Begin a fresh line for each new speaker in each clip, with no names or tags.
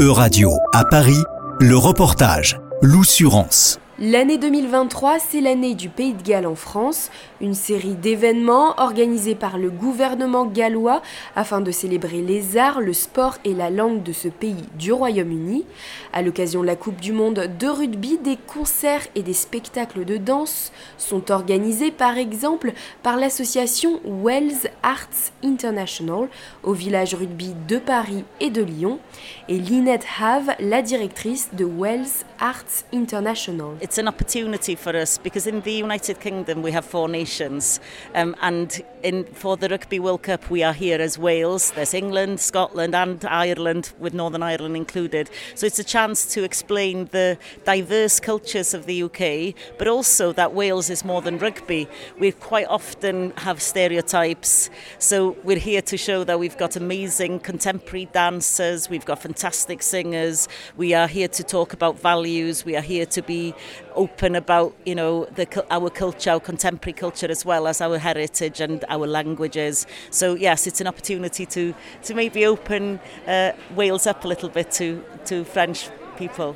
E-Radio à Paris, le reportage L'Oussurance.
L'année 2023, c'est l'année du Pays de Galles en France, une série d'événements organisés par le gouvernement gallois afin de célébrer les arts, le sport et la langue de ce pays du Royaume-Uni. À l'occasion de la Coupe du Monde de rugby, des concerts et des spectacles de danse sont organisés par exemple par l'association Wells Arts International au village rugby de Paris et de Lyon et Lynette Have, la directrice de Wells Arts International.
It's an opportunity for us because in the United Kingdom we have four nations, um, and in for the Rugby World Cup we are here as Wales. There's England, Scotland, and Ireland, with Northern Ireland included. So it's a chance to explain the diverse cultures of the UK, but also that Wales is more than rugby. We quite often have stereotypes, so we're here to show that we've got amazing contemporary dancers, we've got fantastic singers. We are here to talk about values. We are here to be open about you know the, our culture, our contemporary culture, as well as our heritage and our languages. So yes, it's an opportunity to to maybe open uh, Wales up a little bit to to French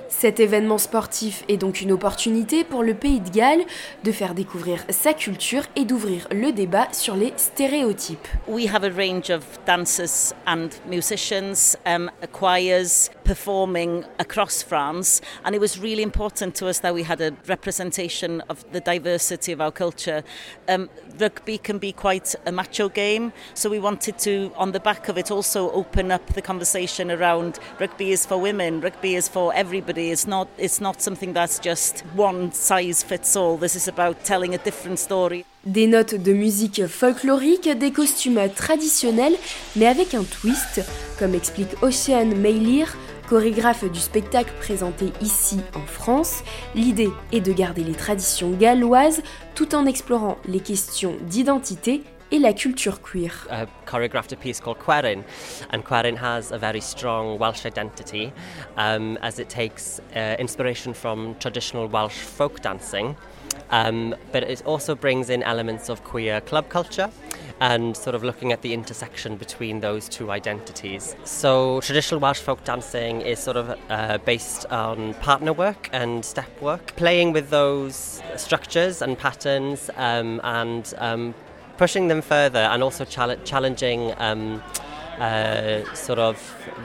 Cet événement sportif est donc une opportunité pour le pays de Galles de faire découvrir sa culture et d'ouvrir le débat sur les stéréotypes.
We have a range of dancers and musicians, um, choirs performing across France, and it was really important to us that we had a representation of the diversity of our culture. Um, rugby can be quite a macho game, so we wanted to, on the back of it, also open up the conversation around rugby is for women, rugby is for everybody. It's not it's not something that's just one size fits all. This is about telling a different story.
Des notes de musique folklorique, des costumes traditionnels, mais avec un twist, comme explique Ocean Maylir, chorégraphe du spectacle présenté ici en France. L'idée est de garder les traditions galloises tout en explorant les questions d'identité et la culture queer.
I choreographed a piece called Querin, and Querin has a very strong Welsh identity um, as it takes uh, inspiration from traditional Welsh folk dancing, um, but it also brings in elements of queer club culture and sort of looking at the intersection between those two identities. So, traditional Welsh folk dancing is sort of uh, based on partner work and step work, playing with those structures and patterns um, and um, pushing them further and also challenging um, uh, sort of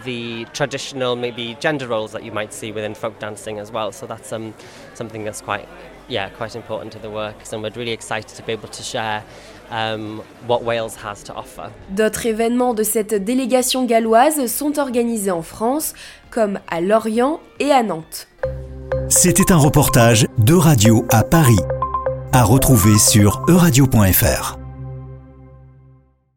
the traditional maybe gender roles that you might see within folk dancing as well. So that's um, something that's quite yeah quite important to the work. And we're really excited to be able to share um, what Wales has to offer.
D'autres événements de cette délégation galloise sont organisés en France, comme à Lorient et à Nantes.
C'était un reportage de Radio à Paris, à retrouver sur euradio.fr.